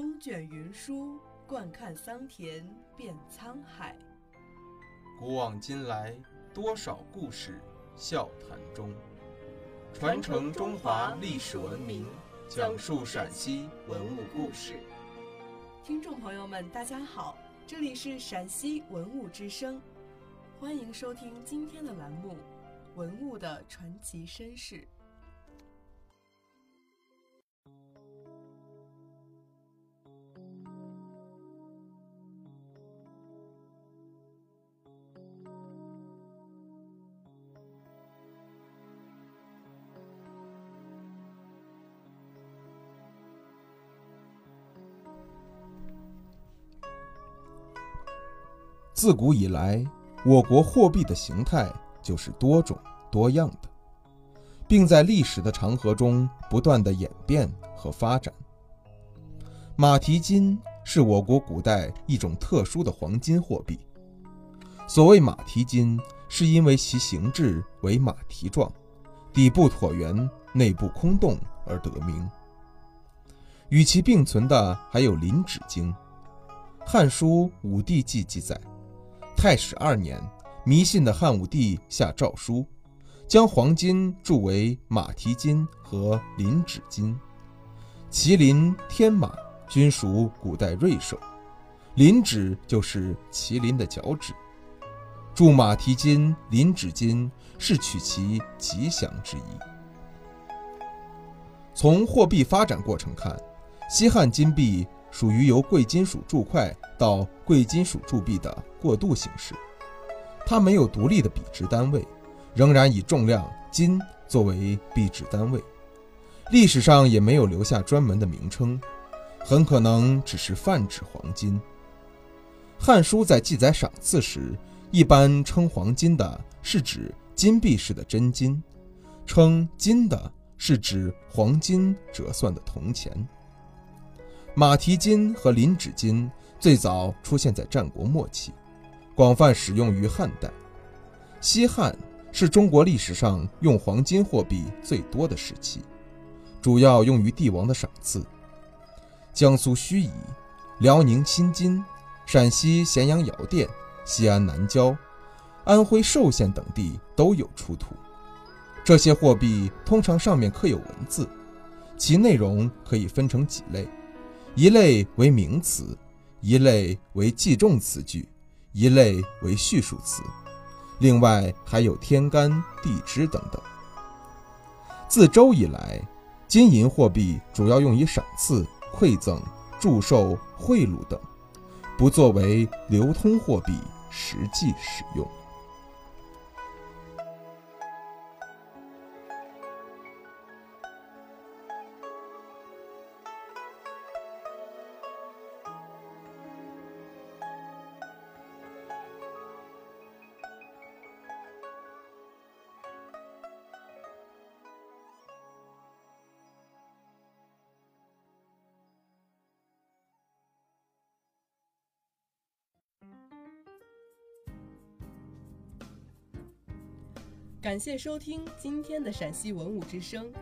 风卷云舒，惯看桑田变沧海。古往今来，多少故事笑谈中。传承中华历史文明，讲述陕西文物故事。听众朋友们，大家好，这里是陕西文物之声，欢迎收听今天的栏目《文物的传奇身世》。自古以来，我国货币的形态就是多种多样的，并在历史的长河中不断的演变和发展。马蹄金是我国古代一种特殊的黄金货币。所谓马蹄金，是因为其形制为马蹄状，底部椭圆，内部空洞而得名。与其并存的还有临指经，《汉书·武帝纪》记载。太始二年，迷信的汉武帝下诏书，将黄金铸为马蹄金和麟趾金。麒麟、天马均属古代瑞兽，麟趾就是麒麟的脚趾。铸马蹄金、麟趾金是取其吉祥之意。从货币发展过程看，西汉金币。属于由贵金属铸块到贵金属铸币的过渡形式，它没有独立的比值单位，仍然以重量金作为币值单位，历史上也没有留下专门的名称，很可能只是泛指黄金。《汉书》在记载赏赐时，一般称黄金的是指金币式的真金，称金的是指黄金折算的铜钱。马蹄金和麟趾金最早出现在战国末期，广泛使用于汉代。西汉是中国历史上用黄金货币最多的时期，主要用于帝王的赏赐。江苏盱眙、辽宁新金、陕西咸阳窑店、西安南郊、安徽寿县等地都有出土。这些货币通常上面刻有文字，其内容可以分成几类。一类为名词，一类为记重词句，一类为叙述词，另外还有天干地支等等。自周以来，金银货币主要用于赏赐、馈赠、祝寿、贿赂等，不作为流通货币实际使用。感谢收听今天的陕西文物之声，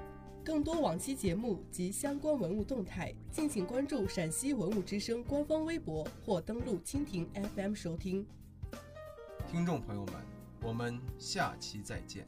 更多往期节目及相关文物动态，敬请关注陕西文物之声官方微博或登录蜻蜓 FM 收听。听众朋友们，我们下期再见。